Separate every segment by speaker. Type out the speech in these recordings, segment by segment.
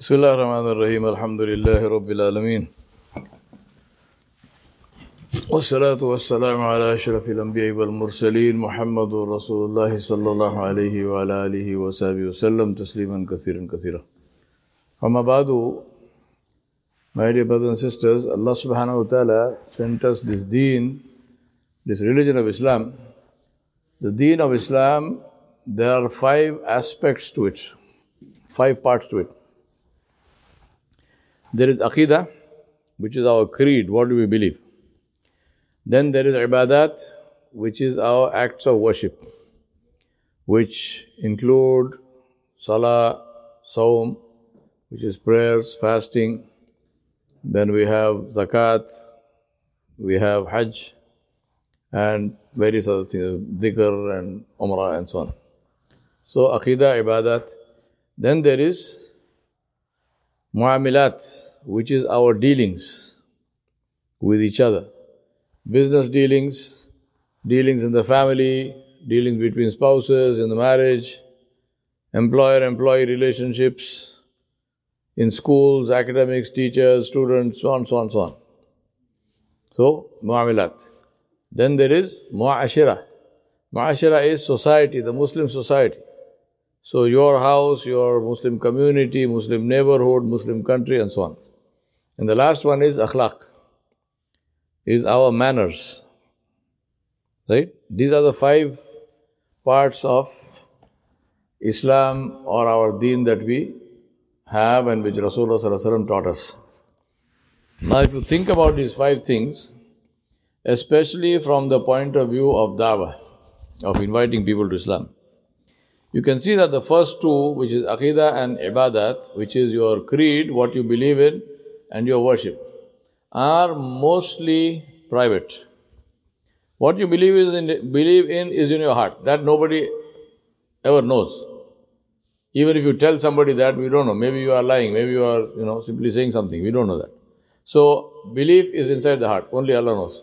Speaker 1: بسم الله الرحمن الرحيم الحمد لله رب العالمين والصلاة والسلام على أشرف الأنبياء والمرسلين محمد رسول الله صلى الله عليه وعلى آله وصحبه وسلم تسليما كثيرا كثيرا أما بعد My dear brothers and sisters, Allah subhanahu wa ta'ala sent us this deen, this religion of Islam. The deen of Islam, there are five aspects to it, five parts to it. There is Aqidah, which is our creed, what do we believe? Then there is Ibadat, which is our acts of worship, which include Salah, Saum, which is prayers, fasting. Then we have Zakat, we have Hajj, and various other things, Dhikr and Umrah and so on. So, Aqidah, Ibadat. Then there is Muamilat, which is our dealings with each other. Business dealings, dealings in the family, dealings between spouses, in the marriage, employer employee relationships, in schools, academics, teachers, students, so on, so on, so on. So, Muamilat. Then there is Mu'ashira. Mu'ashira is society, the Muslim society. So, your house, your Muslim community, Muslim neighborhood, Muslim country, and so on. And the last one is akhlaq, is our manners. Right? These are the five parts of Islam or our deen that we have and which Rasulullah taught us. Now, if you think about these five things, especially from the point of view of dawah, of inviting people to Islam, you can see that the first two, which is Aqidah and Ibadat, which is your creed, what you believe in, and your worship, are mostly private. What you believe, is in, believe in is in your heart. That nobody ever knows. Even if you tell somebody that, we don't know. Maybe you are lying. Maybe you are, you know, simply saying something. We don't know that. So, belief is inside the heart. Only Allah knows.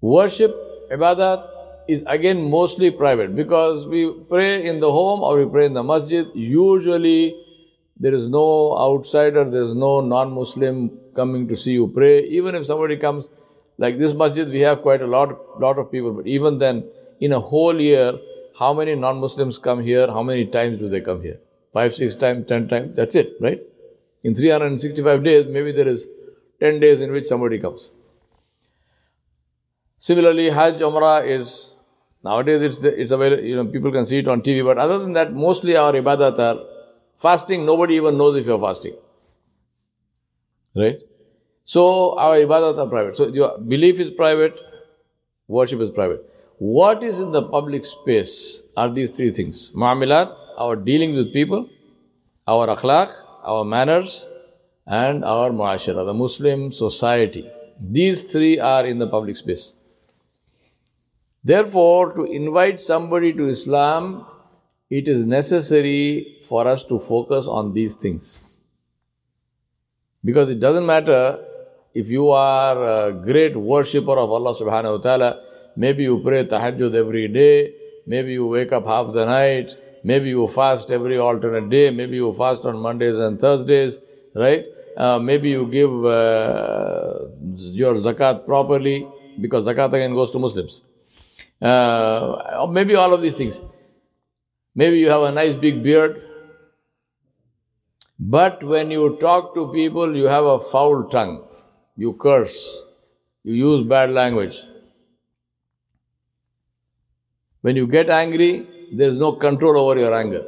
Speaker 1: Worship, ibadat, is again mostly private because we pray in the home or we pray in the masjid. Usually, there is no outsider, there is no non Muslim coming to see you pray. Even if somebody comes, like this masjid, we have quite a lot, lot of people, but even then, in a whole year, how many non Muslims come here? How many times do they come here? Five, six times, ten times? That's it, right? In 365 days, maybe there is 10 days in which somebody comes. Similarly, Hajj Umrah is nowadays it's the, it's available. You know, people can see it on TV. But other than that, mostly our ibadat are fasting. Nobody even knows if you're fasting, right? So our ibadat are private. So your belief is private, worship is private. What is in the public space are these three things: muamilat, our dealings with people, our akhlaq, our manners, and our muashara, the Muslim society. These three are in the public space. Therefore, to invite somebody to Islam, it is necessary for us to focus on these things. Because it doesn't matter if you are a great worshipper of Allah subhanahu wa ta'ala, maybe you pray tahajjud every day, maybe you wake up half the night, maybe you fast every alternate day, maybe you fast on Mondays and Thursdays, right? Uh, maybe you give uh, your zakat properly, because zakat again goes to Muslims. Uh, maybe all of these things. Maybe you have a nice big beard. But when you talk to people, you have a foul tongue. You curse. You use bad language. When you get angry, there is no control over your anger.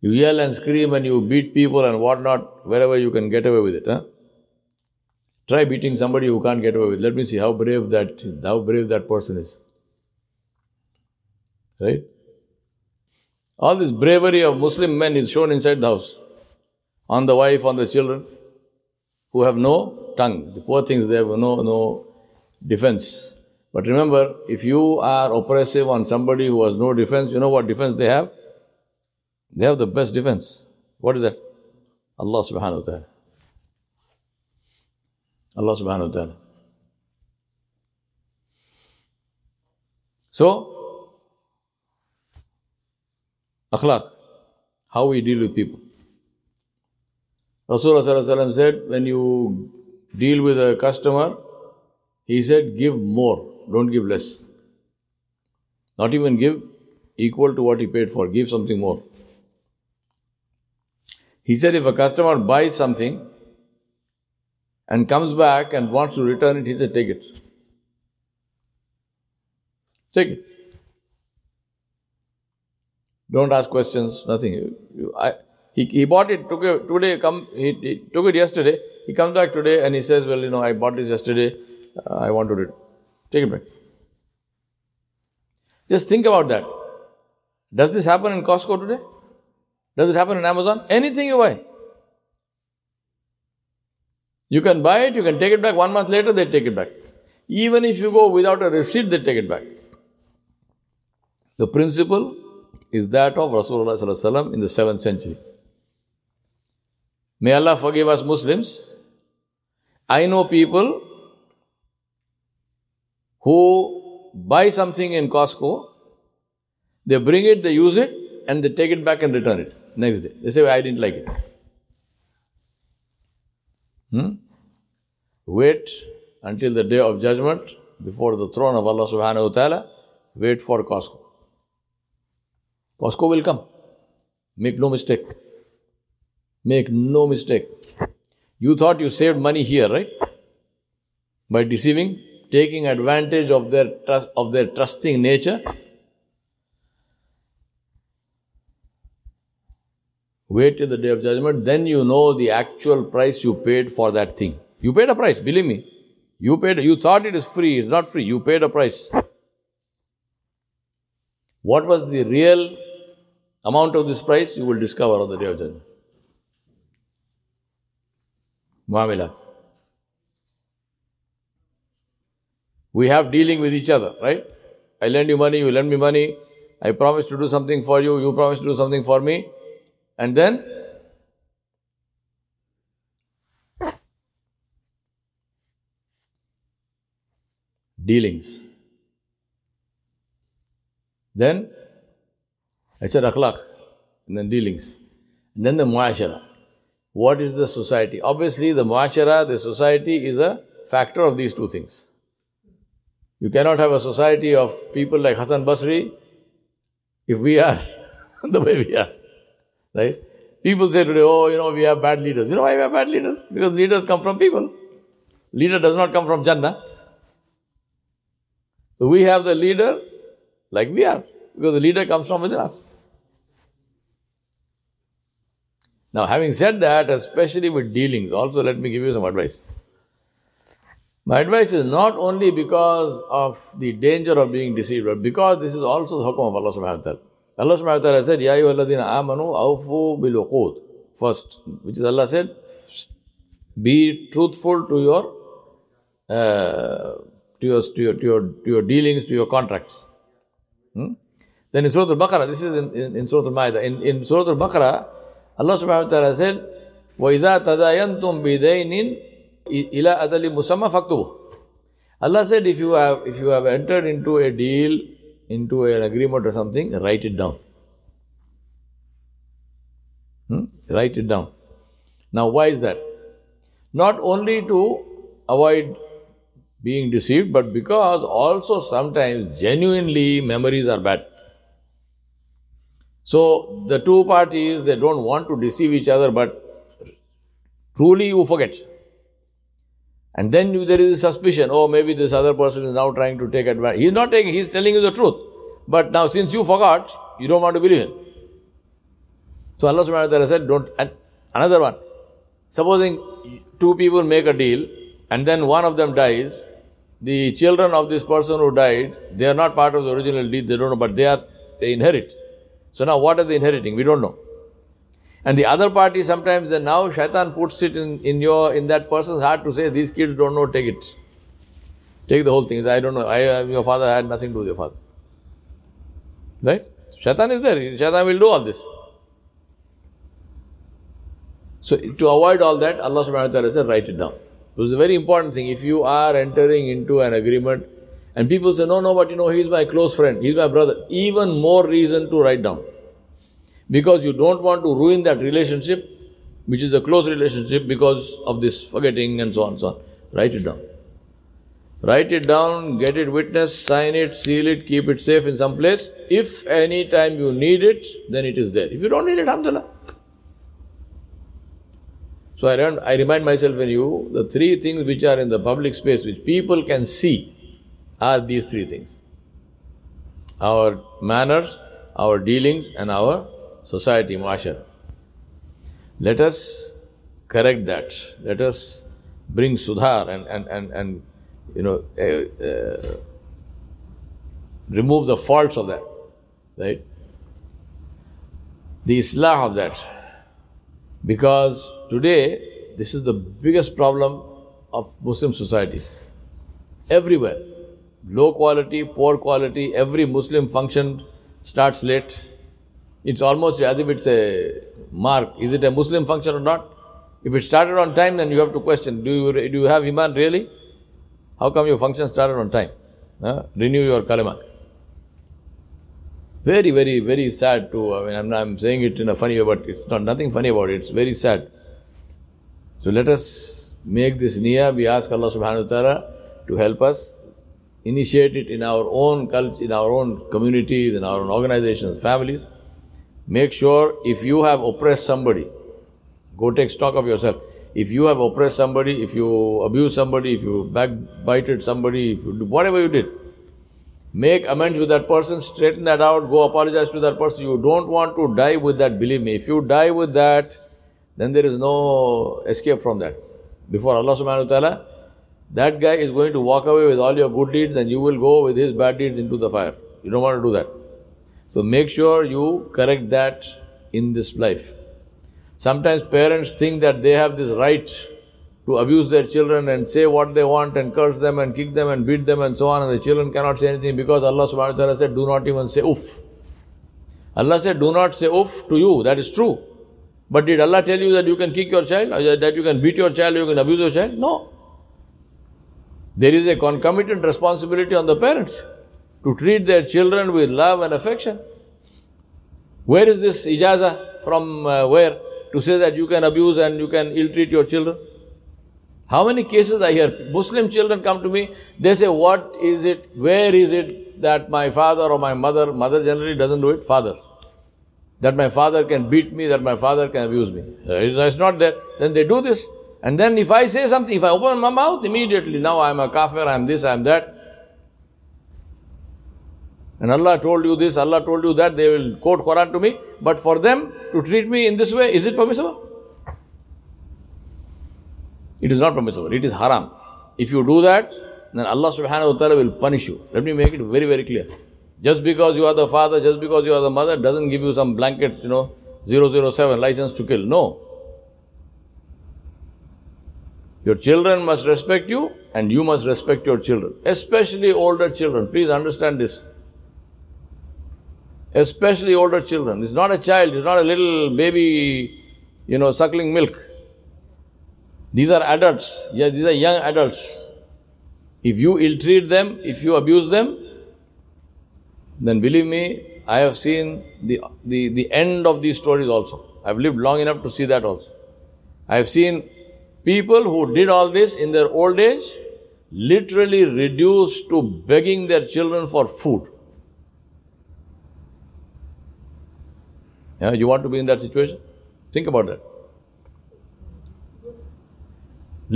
Speaker 1: You yell and scream and you beat people and whatnot, wherever you can get away with it. Huh? Try beating somebody who can't get away with. Let me see how brave that how brave that person is. Right? All this bravery of Muslim men is shown inside the house. On the wife, on the children, who have no tongue. The poor things they have no no defense. But remember, if you are oppressive on somebody who has no defense, you know what defense they have? They have the best defense. What is that? Allah subhanahu wa ta'ala. Allah subhanahu wa ta'ala. So, akhlaq, how we deal with people. Rasulullah said, when you deal with a customer, he said, give more, don't give less. Not even give equal to what he paid for, give something more. He said, if a customer buys something and comes back and wants to return it, he said, take it. Take it. Don't ask questions, nothing. You, I, he, he bought it, took it today, come, he, he, took it yesterday. He comes back today and he says, Well, you know, I bought this yesterday. Uh, I want to read. Take it back. Just think about that. Does this happen in Costco today? Does it happen in Amazon? Anything you buy. You can buy it, you can take it back. One month later, they take it back. Even if you go without a receipt, they take it back. The principle is that of Rasulullah in the 7th century. May Allah forgive us Muslims. I know people who buy something in Costco, they bring it, they use it, and they take it back and return it next day. They say, I didn't like it. Hmm? Wait until the day of judgment before the throne of Allah subhanahu wa ta'ala. Wait for Costco. Costco will come. Make no mistake. Make no mistake. You thought you saved money here, right? By deceiving, taking advantage of their trust of their trusting nature. Wait till the day of judgment, then you know the actual price you paid for that thing. You paid a price, believe me. You paid you thought it is free, it's not free, you paid a price. What was the real amount of this price? You will discover on the day of judgment. Muamilat. We have dealing with each other, right? I lend you money, you lend me money. I promise to do something for you, you promise to do something for me. And then dealings. Then I said akhlaq, and then dealings. And then the muashara. What is the society? Obviously, the muashara, the society, is a factor of these two things. You cannot have a society of people like Hassan Basri if we are the way we are. Right? People say today, oh, you know, we have bad leaders. You know why we have bad leaders? Because leaders come from people. Leader does not come from Jannah. So we have the leader like we are, because the leader comes from within us. Now, having said that, especially with dealings, also let me give you some advice. My advice is not only because of the danger of being deceived, but because this is also the hukum of Allah subhanahu wa ta'ala. Allah subhanahu wa ta'ala said, Ya ayyuhalladhina amanu awfu bil First, which is Allah said, be truthful to your, uh, to your, to your, to your, to your dealings, to your contracts. Hmm? Then in Surah Al-Baqarah, this is in, in, in Surah Al-Ma'idah, in, in Surah Al-Baqarah, Allah subhanahu wa ta'ala said, وَإِذَا تَدَايَنْتُمْ بِدَيْنٍ إِلَىٰ أَدَلِ مُسَمَّى فَاكْتُبُهُ Allah said, if you have if you have entered into a deal, into an agreement or something, write it down. Hmm? Write it down. Now, why is that? Not only to avoid being deceived, but because also sometimes genuinely memories are bad. So the two parties, they don't want to deceive each other, but truly you forget. And then there is a suspicion, oh, maybe this other person is now trying to take advantage. He's not taking, he's telling you the truth. But now since you forgot, you don't want to believe him. So Allah subhanahu wa ta'ala said, don't, and another one. Supposing two people make a deal and then one of them dies, the children of this person who died, they are not part of the original deed, they don't know, but they are, they inherit. So now what are they inheriting? We don't know. And the other party sometimes then now shaitan puts it in, in your in that person's heart to say these kids don't know, take it. Take the whole thing. I don't know. I your father had nothing to do with your father. Right? Shaitan is there. Shaitan will do all this. So to avoid all that, Allah subhanahu wa ta'ala said, write it down. So it's a very important thing. If you are entering into an agreement and people say, no, no, but you know, he's my close friend, he's my brother. Even more reason to write down. Because you don't want to ruin that relationship which is a close relationship because of this forgetting and so on and so on. Write it down. Write it down, get it witnessed, sign it, seal it, keep it safe in some place. If any time you need it, then it is there. If you don't need it, alhamdulillah. So I, I remind myself and you, the three things which are in the public space, which people can see, are these three things. Our manners, our dealings, and our society, muashara. Let us correct that. Let us bring sudhar and, and, and, and you know, uh, uh, remove the faults of that, right? The islah of that. Because today, this is the biggest problem of Muslim societies. Everywhere. Low quality, poor quality, every Muslim function starts late. It's almost as if it's a mark. Is it a Muslim function or not? If it started on time, then you have to question, do you, do you have Iman really? How come your function started on time? Renew your kalima. Very, very, very sad too. I mean, I'm, I'm saying it in a funny way, but it's not nothing funny about it. It's very sad. So let us make this niyyah. We ask Allah subhanahu wa ta'ala to help us initiate it in our own culture, in our own communities, in our own organizations, families. Make sure if you have oppressed somebody, go take stock of yourself. If you have oppressed somebody, if you abuse somebody, if you backbited somebody, if you do whatever you did, make amends with that person, straighten that out, go apologize to that person. You don't want to die with that, believe me. If you die with that, then there is no escape from that. Before Allah subhanahu wa ta'ala, that guy is going to walk away with all your good deeds and you will go with his bad deeds into the fire. You don't want to do that. So make sure you correct that in this life. Sometimes parents think that they have this right to abuse their children and say what they want and curse them and kick them and beat them and so on, and the children cannot say anything because Allah subhanahu wa ta'ala said, Do not even say uff. Allah said, Do not say uff to you. That is true. But did Allah tell you that you can kick your child, or that you can beat your child, you can abuse your child? No. There is a concomitant responsibility on the parents to treat their children with love and affection. Where is this ijaza from uh, where? to say that you can abuse and you can ill treat your children? How many cases I hear? Muslim children come to me, they say, What is it, where is it that my father or my mother, mother generally doesn't do it, fathers. That my father can beat me, that my father can abuse me. It's not there. Then they do this. And then if I say something, if I open my mouth, immediately, now I'm a kafir, I'm this, I'm that. And Allah told you this, Allah told you that, they will quote Quran to me. But for them to treat me in this way, is it permissible? It is not permissible. It is haram. If you do that, then Allah subhanahu wa ta'ala will punish you. Let me make it very, very clear. Just because you are the father, just because you are the mother, doesn't give you some blanket, you know, 007 license to kill. No. Your children must respect you and you must respect your children, especially older children. Please understand this especially older children. It's not a child, it's not a little baby, you know, suckling milk. These are adults. Yeah, these are young adults. If you ill treat them, if you abuse them, then believe me, I have seen the, the, the end of these stories also. I've lived long enough to see that also. I have seen people who did all this in their old age literally reduced to begging their children for food. Yeah, you want to be in that situation? Think about that.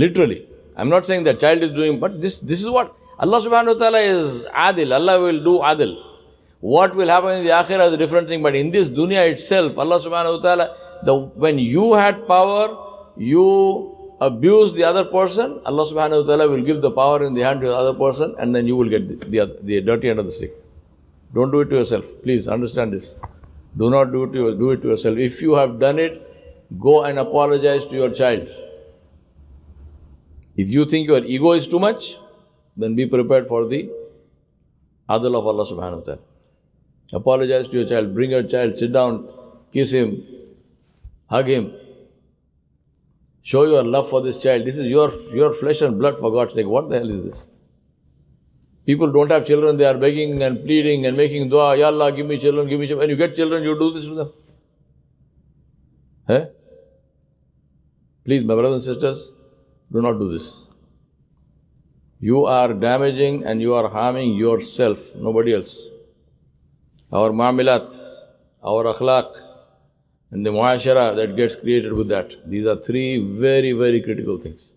Speaker 1: Literally. I'm not saying that child is doing, but this, this is what Allah subhanahu wa ta'ala is adil. Allah will do adil. What will happen in the akhirah is a different thing, but in this dunya itself, Allah subhanahu wa ta'ala, the, when you had power, you abuse the other person, Allah subhanahu wa ta'ala will give the power in the hand to the other person, and then you will get the, the, the dirty end of the stick. Don't do it to yourself. Please understand this. Do not do it, to, do it to yourself. If you have done it, go and apologize to your child. If you think your ego is too much, then be prepared for the adal of Allah subhanahu wa ta'ala. Apologize to your child, bring your child, sit down, kiss him, hug him. Show your love for this child. This is your, your flesh and blood, for God's sake. What the hell is this? People don't have children, they are begging and pleading and making dua, Ya Allah, give me children, give me children. When you get children, you do this to them. Hey? Please, my brothers and sisters, do not do this. You are damaging and you are harming yourself, nobody else. Our ma'amilat, our akhlaq, and the muashara that gets created with that. These are three very, very critical things.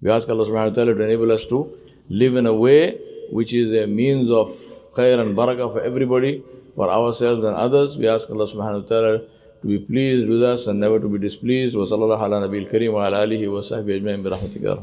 Speaker 1: We ask Allah subhanahu wa ta'ala to enable us to live in a way which is a means of khair and barakah for everybody, for ourselves and others. We ask Allah subhanahu wa ta'ala to be pleased with us and never to be displeased. Wa sallallahu ala nabil kareem wa ala alihi wa sahbihi ajma'in bi rahmatika